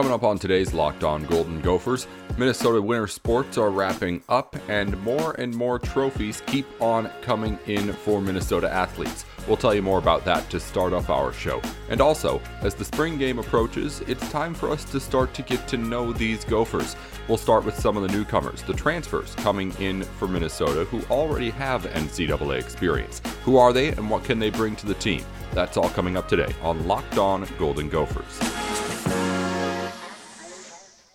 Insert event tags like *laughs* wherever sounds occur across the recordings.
Coming up on today's Locked On Golden Gophers, Minnesota winter sports are wrapping up, and more and more trophies keep on coming in for Minnesota athletes. We'll tell you more about that to start off our show. And also, as the spring game approaches, it's time for us to start to get to know these Gophers. We'll start with some of the newcomers, the transfers coming in for Minnesota who already have NCAA experience. Who are they and what can they bring to the team? That's all coming up today on Locked On Golden Gophers.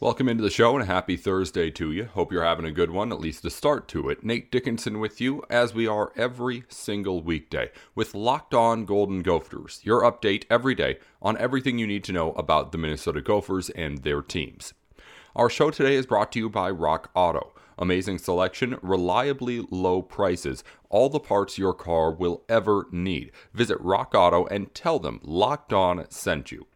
Welcome into the show and a happy Thursday to you. Hope you're having a good one, at least a start to it. Nate Dickinson with you, as we are every single weekday, with Locked On Golden Gophers, your update every day on everything you need to know about the Minnesota Gophers and their teams. Our show today is brought to you by Rock Auto. Amazing selection, reliably low prices, all the parts your car will ever need. Visit Rock Auto and tell them Locked On sent you.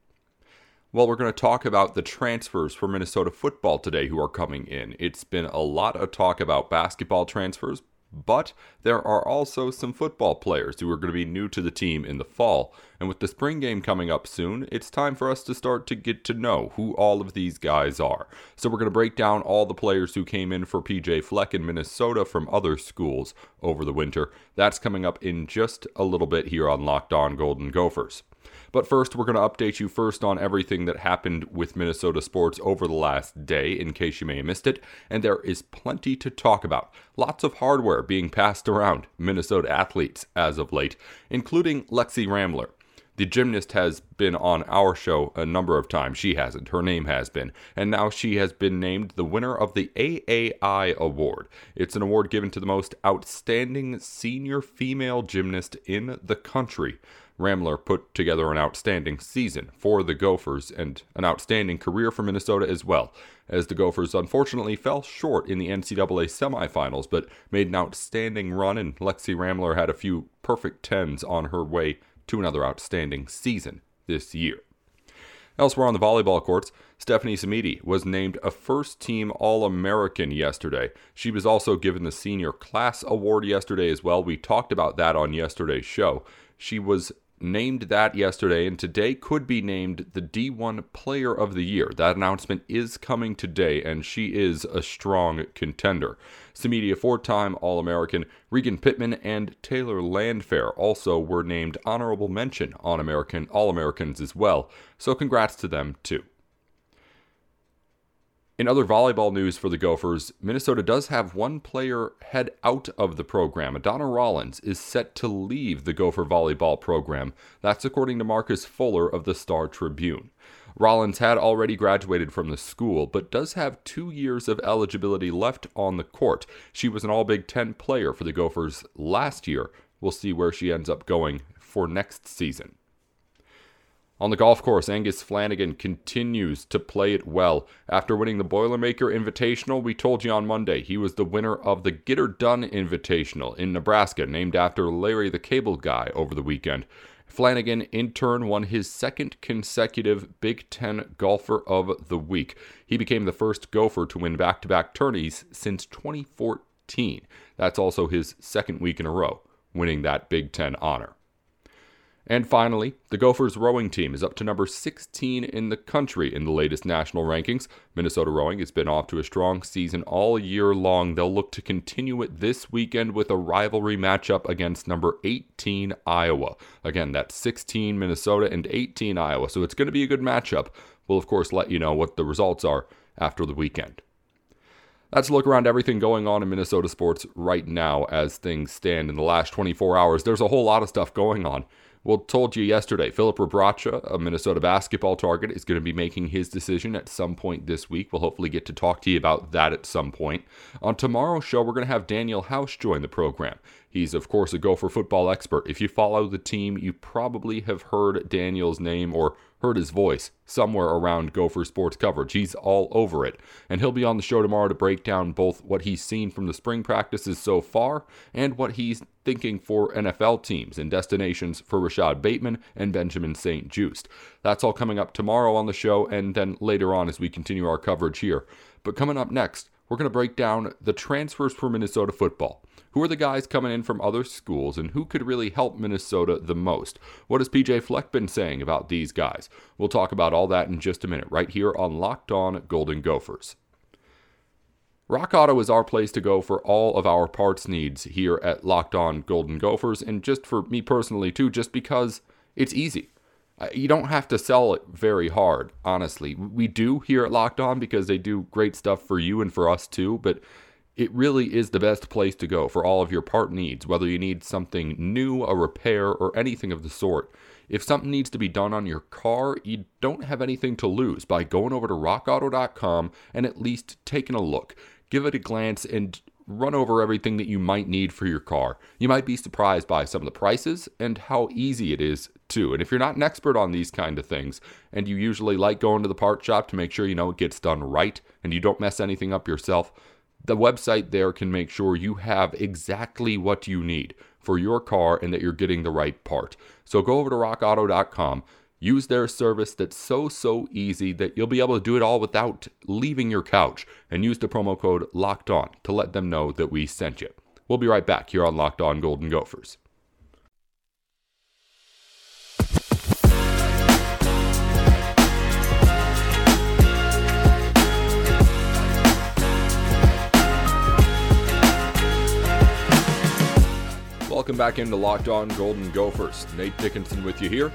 Well, we're going to talk about the transfers for Minnesota football today who are coming in. It's been a lot of talk about basketball transfers, but there are also some football players who are going to be new to the team in the fall. And with the spring game coming up soon, it's time for us to start to get to know who all of these guys are. So we're going to break down all the players who came in for PJ Fleck in Minnesota from other schools over the winter. That's coming up in just a little bit here on Locked On Golden Gophers. But first, we're going to update you first on everything that happened with Minnesota sports over the last day, in case you may have missed it. And there is plenty to talk about. Lots of hardware being passed around Minnesota athletes as of late, including Lexi Ramler. The gymnast has been on our show a number of times. She hasn't. Her name has been. And now she has been named the winner of the AAI Award. It's an award given to the most outstanding senior female gymnast in the country. Ramler put together an outstanding season for the Gophers and an outstanding career for Minnesota as well, as the Gophers unfortunately fell short in the NCAA semifinals, but made an outstanding run, and Lexi Ramler had a few perfect tens on her way to another outstanding season this year. Elsewhere on the volleyball courts, Stephanie Samedy was named a first team All American yesterday. She was also given the Senior Class Award yesterday as well. We talked about that on yesterday's show. She was named that yesterday and today could be named the D1 Player of the Year. That announcement is coming today, and she is a strong contender. Samedy, a four time All American, Regan Pittman and Taylor Landfair also were named honorable mention on American All Americans as well, so congrats to them too. In other volleyball news for the Gophers, Minnesota does have one player head out of the program. Adanna Rollins is set to leave the Gopher volleyball program. That's according to Marcus Fuller of the Star Tribune. Rollins had already graduated from the school, but does have two years of eligibility left on the court. She was an All Big Ten player for the Gophers last year. We'll see where she ends up going for next season. On the golf course, Angus Flanagan continues to play it well. After winning the Boilermaker Invitational, we told you on Monday he was the winner of the Get Her Done Invitational in Nebraska, named after Larry the Cable Guy over the weekend. Flanagan, in turn, won his second consecutive Big Ten Golfer of the Week. He became the first Gopher to win back to back tourneys since 2014. That's also his second week in a row, winning that Big Ten honor. And finally, the Gophers rowing team is up to number 16 in the country in the latest national rankings. Minnesota rowing has been off to a strong season all year long. They'll look to continue it this weekend with a rivalry matchup against number 18 Iowa. Again, that's 16 Minnesota and 18 Iowa, so it's going to be a good matchup. We'll, of course, let you know what the results are after the weekend. Let's look around everything going on in Minnesota sports right now as things stand in the last 24 hours. There's a whole lot of stuff going on. Well, told you yesterday, Filip Rebraca, a Minnesota basketball target, is going to be making his decision at some point this week. We'll hopefully get to talk to you about that at some point. On tomorrow's show, we're going to have Daniel House join the program. He's, of course, a Gopher football expert. If you follow the team, you probably have heard Daniel's name or heard his voice somewhere around Gopher sports coverage. He's all over it. And he'll be on the show tomorrow to break down both what he's seen from the spring practices so far and what he's thinking for NFL teams and destinations for Rashad Bateman and Benjamin St. Juste. That's all coming up tomorrow on the show and then later on as we continue our coverage here. But coming up next, we're going to break down the transfers for Minnesota football. Who are the guys coming in from other schools and who could really help Minnesota the most? What has PJ Fleck been saying about these guys? We'll talk about all that in just a minute, right here on Locked On Golden Gophers. Rock Auto is our place to go for all of our parts needs here at Locked On Golden Gophers, and just for me personally, too, just because it's easy. Uh, you don't have to sell it very hard, honestly. We do here at Locked On because they do great stuff for you and for us too, but it really is the best place to go for all of your part needs, whether you need something new, a repair, or anything of the sort. If something needs to be done on your car, you don't have anything to lose by going over to rockauto.com and at least taking a look. Give it a glance and run over everything that you might need for your car. You might be surprised by some of the prices and how easy it is too. And if you're not an expert on these kind of things and you usually like going to the part shop to make sure you know it gets done right and you don't mess anything up yourself, the website there can make sure you have exactly what you need for your car and that you're getting the right part. So go over to rockauto.com Use their service that's so, so easy that you'll be able to do it all without leaving your couch. And use the promo code LOCKED ON to let them know that we sent you. We'll be right back here on Locked On Golden Gophers. Welcome back into Locked On Golden Gophers. Nate Dickinson with you here.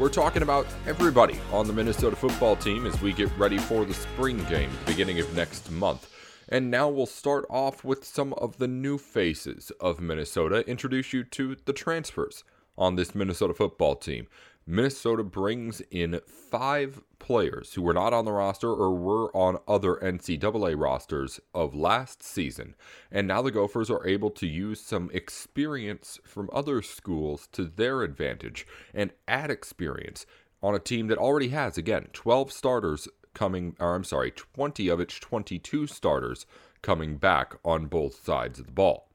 We're talking about everybody on the Minnesota football team as we get ready for the spring game, beginning of next month. And now we'll start off with some of the new faces of Minnesota, introduce you to the transfers on this Minnesota football team. Minnesota brings in five players who were not on the roster or were on other NCAA rosters of last season. And now the Gophers are able to use some experience from other schools to their advantage and add experience on a team that already has, again, 12 starters coming, or I'm sorry, 20 of its 22 starters coming back on both sides of the ball.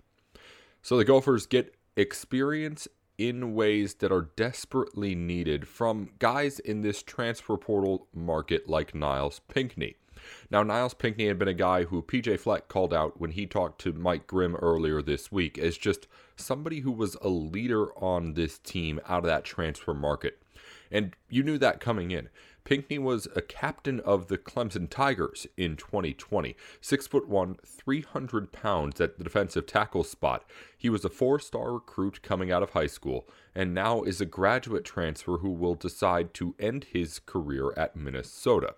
So the Gophers get experience in ways that are desperately needed from guys in this transfer portal market like Nyles Pinckney. Now, Nyles Pinckney had been a guy who PJ Fleck called out when he talked to Mike Grimm earlier this week as just somebody who was a leader on this team out of that transfer market. And you knew that coming in. Pinckney was a captain of the Clemson Tigers in 2020. Six foot one, 300 pounds at the defensive tackle spot. He was a four star recruit coming out of high school, and now is a graduate transfer who will decide to end his career at Minnesota.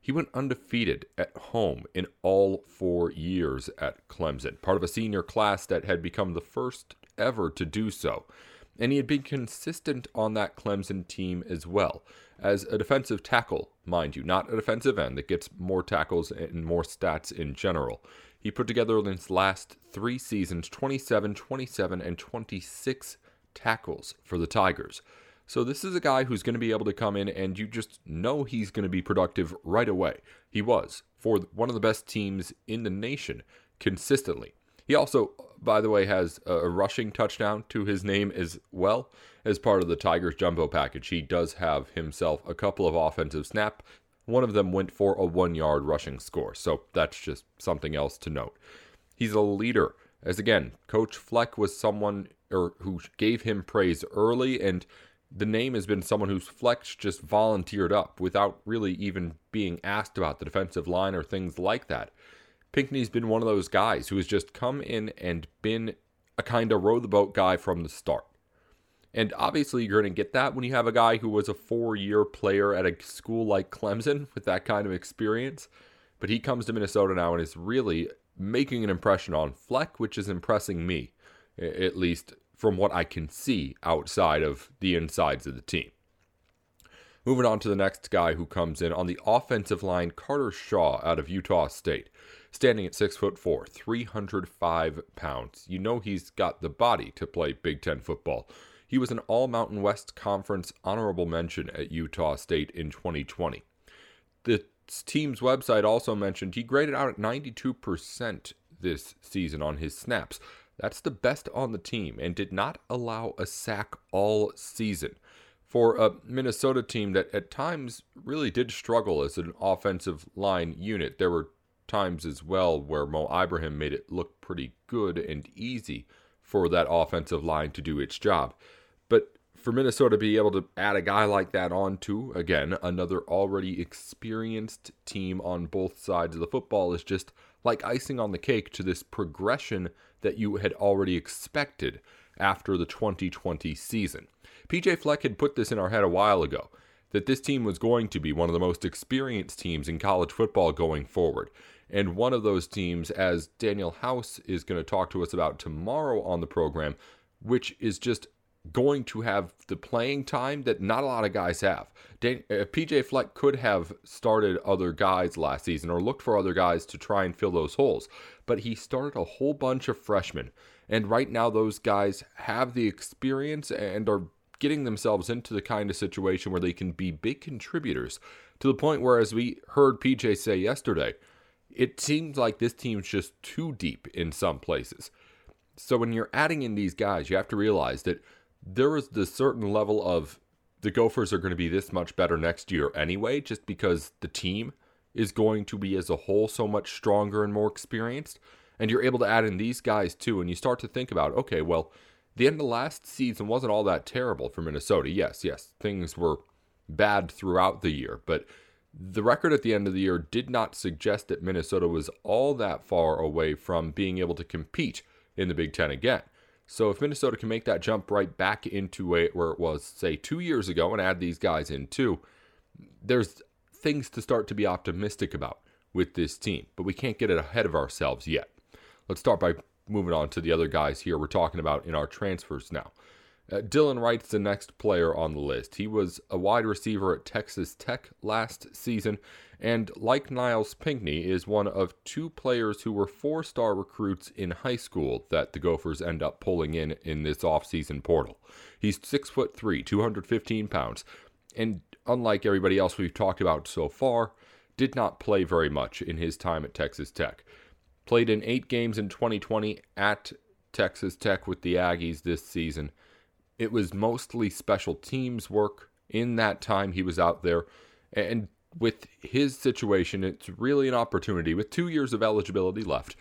He went undefeated at home in all four years at Clemson, part of a senior class that had become the first ever to do so. And he had been consistent on that Clemson team as well as a defensive tackle, mind you, not a defensive end that gets more tackles and more stats in general. He put together in his last three seasons 27, 27, and 26 tackles for the Tigers. So this is a guy who's going to be able to come in and you just know he's going to be productive right away. He was for one of the best teams in the nation consistently. He also, by the way, has a rushing touchdown to his name as well as part of the Tigers jumbo package. He does have himself a couple of offensive snap. One of them went for a one yard rushing score. So that's just something else to note. He's a leader. As again, Coach Fleck was someone or who gave him praise early, and the name has been someone who's Fleck just volunteered up without really even being asked about the defensive line or things like that. Pinckney's been one of those guys who has just come in and been a kind of row the boat guy from the start. And obviously, you're going to get that when you have a guy who was a four year player at a school like Clemson with that kind of experience. But he comes to Minnesota now and is really making an impression on Fleck, which is impressing me, at least from what I can see outside of the insides of the team. Moving on to the next guy who comes in on the offensive line, Karter Shaw out of Utah State standing at six foot four, 305 pounds. You know he's got the body to play Big Ten football. He was an All Mountain West Conference honorable mention at Utah State in 2020. The team's website also mentioned he graded out at 92% this season on his snaps. That's the best on the team and did not allow a sack all season. For a Minnesota team that at times really did struggle as an offensive line unit, there were times as well where Mo Ibrahim made it look pretty good and easy for that offensive line to do its job. But for Minnesota to be able to add a guy like that on to, again, another already experienced team on both sides of the football is just like icing on the cake to this progression that you had already expected after the 2020 season. PJ Fleck had put this in our head a while ago that this team was going to be one of the most experienced teams in college football going forward. And one of those teams, as Daniel House is going to talk to us about tomorrow on the program, which is just going to have the playing time that not a lot of guys have. Dan, uh, PJ Fleck could have started other guys last season or looked for other guys to try and fill those holes, but he started a whole bunch of freshmen. And right now, those guys have the experience and are getting themselves into the kind of situation where they can be big contributors to the point where, as we heard PJ say yesterday, it seems like this team's just too deep in some places. So when you're adding in these guys, you have to realize that there is this certain level of the Gophers are going to be this much better next year anyway, just because the team is going to be as a whole so much stronger and more experienced. And you're able to add in these guys too, and you start to think about, okay, well, the end of last season wasn't all that terrible for Minnesota. Yes, yes, things were bad throughout the year, but the record at the end of the year did not suggest that Minnesota was all that far away from being able to compete in the Big Ten again. So if Minnesota can make that jump right back into it where it was, say, two years ago and add these guys in too, there's things to start to be optimistic about with this team. But we can't get it ahead of ourselves yet. Let's start by moving on to the other guys here we're talking about in our transfers now. Uh, Dylan Wright's the next player on the list. He was a wide receiver at Texas Tech last season, and like Nyles Pinckney, is one of two players who were four star recruits in high school that the Gophers end up pulling in in this offseason portal. He's six foot three, 215 pounds, and unlike everybody else we've talked about so far, did not play very much in his time at Texas Tech. Played in eight games in 2020 at Texas Tech with the Aggies this season. It was mostly special teams work in that time he was out there. And with his situation, it's really an opportunity with two years of eligibility left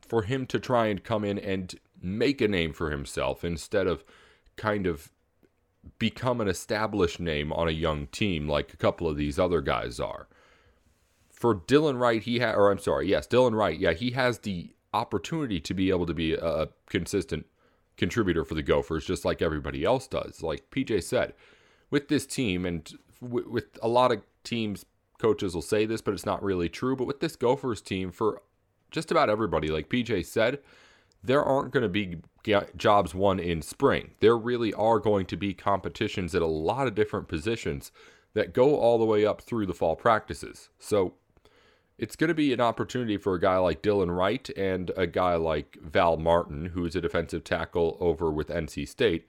for him to try and come in and make a name for himself instead of kind of become an established name on a young team like a couple of these other guys are for Dylan Wright, he had, or I'm sorry, yes, Dylan Wright, yeah, he has the opportunity to be able to be a consistent contributor for the Gophers, just like everybody else does. Like PJ said, with this team, and w- with a lot of teams, coaches will say this, but it's not really true. But with this Gophers team, for just about everybody, like PJ said, there aren't going to be jobs won in spring. There really are going to be competitions at a lot of different positions that go all the way up through the fall practices. So it's going to be an opportunity for a guy like Dylan Wright and a guy like Val Martin, who's a defensive tackle over with NC State,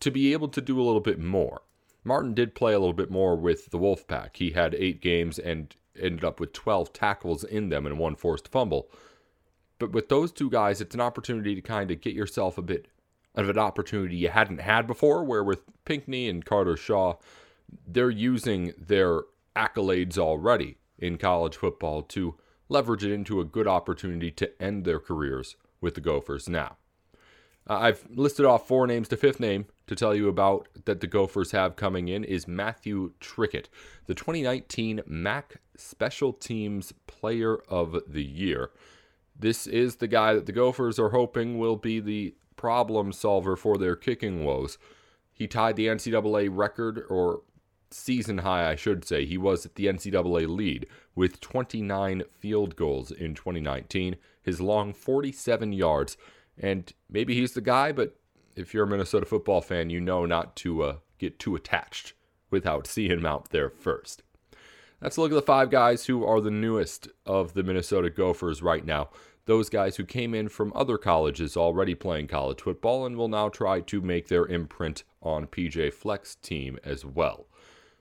to be able to do a little bit more. Martin did play a little bit more with the Wolfpack. He had eight games and ended up with 12 tackles in them and one forced fumble. But with those two guys, it's an opportunity to kind of get yourself a bit of an opportunity you hadn't had before, where with Pinckney and Karter Shaw, they're using their accolades already in college football to leverage it into a good opportunity to end their careers with the Gophers now. Uh, I've listed off four names. The fifth name to tell you about that the Gophers have coming in is Matthew Trickett, the 2019 MAC Special Teams Player of the Year. This is the guy that the Gophers are hoping will be the problem solver for their kicking woes. He tied the NCAA record, or season high, I should say. He was at the NCAA lead with 29 field goals in 2019, his long 47 yards. And maybe he's the guy, but if you're a Minnesota football fan, you know not to uh, get too attached without *laughs* seeing him out there first. Let's look at the five guys who are the newest of the Minnesota Gophers right now. Those guys who came in from other colleges already playing college football and will now try to make their imprint on PJ Fleck's team as well.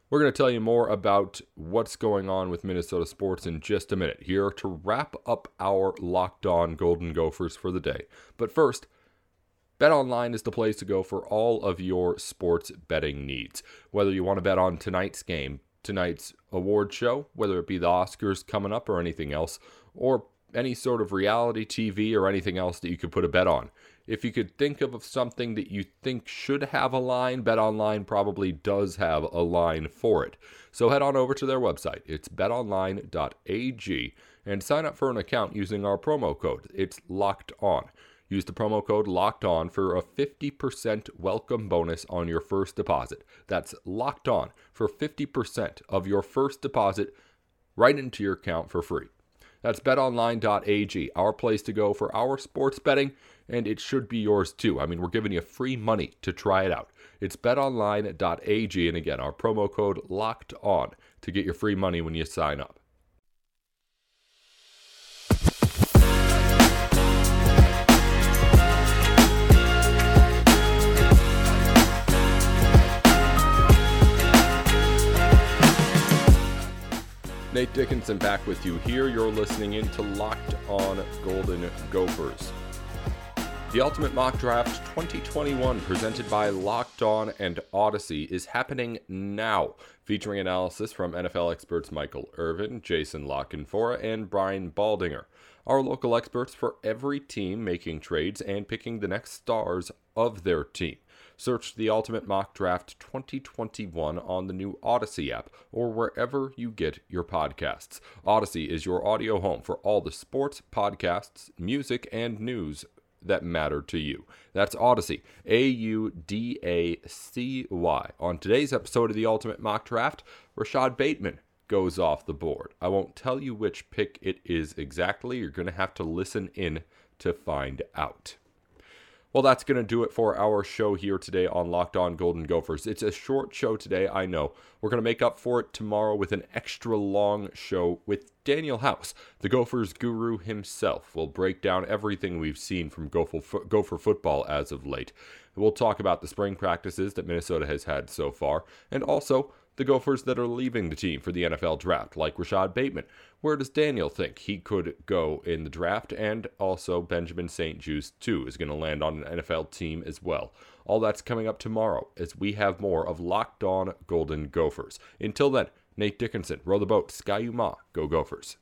We're going to tell you more about what's going on with Minnesota sports in just a minute here to wrap up our locked on Golden Gophers for the day. But first, BetOnline is the place to go for all of your sports betting needs. Whether you want to bet on tonight's game, tonight's award show, whether it be the Oscars coming up or anything else, or any sort of reality TV or anything else that you could put a bet on. If you could think of something that you think should have a line, BetOnline probably does have a line for it. So head on over to their website. It's betonline.ag and sign up for an account using our promo code. It's locked on. Use the promo code locked on for a 50% welcome bonus on your first deposit. That's locked on for 50% of your first deposit right into your account for free. That's betonline.ag, our place to go for our sports betting, and it should be yours too. I mean, we're giving you free money to try it out. It's betonline.ag, and again, our promo code locked on to get your free money when you sign up. Nate Dickinson back with you here. You're listening in to Locked On Golden Gophers. The Ultimate Mock Draft 2021, presented by Locked On and Audacy, is happening now, featuring analysis from NFL experts Michael Irvin, Jason La Canfora, and Brian Baldinger. Our local experts for every team making trades and picking the next stars of their team. Search the Ultimate Mock Draft 2021 on the new Audacy app or wherever you get your podcasts. Audacy is your audio home for all the sports, podcasts, music, and news that matter to you. That's Audacy, A U D A C Y. On today's episode of the Ultimate Mock Draft, Rashad Bateman goes off the board. I won't tell you which pick it is exactly. You're going to have to listen in to find out. Well, that's going to do it for our show here today on Locked On Golden Gophers. It's a short show today, I know. We're going to make up for it tomorrow with an extra long show with Daniel House, the Gophers guru himself. We'll break down everything we've seen from Gopher, Gopher football as of late. We'll talk about the spring practices that Minnesota has had so far, and also the Gophers that are leaving the team for the NFL draft, like Rashad Bateman. Where does Daniel think he could go in the draft? And also, Benjamin St-Juste, too, is going to land on an NFL team as well. All that's coming up tomorrow as we have more of Locked On Golden Gophers. Until then, Nate Dickinson, row the boat, Ski-U-Mah, go Gophers.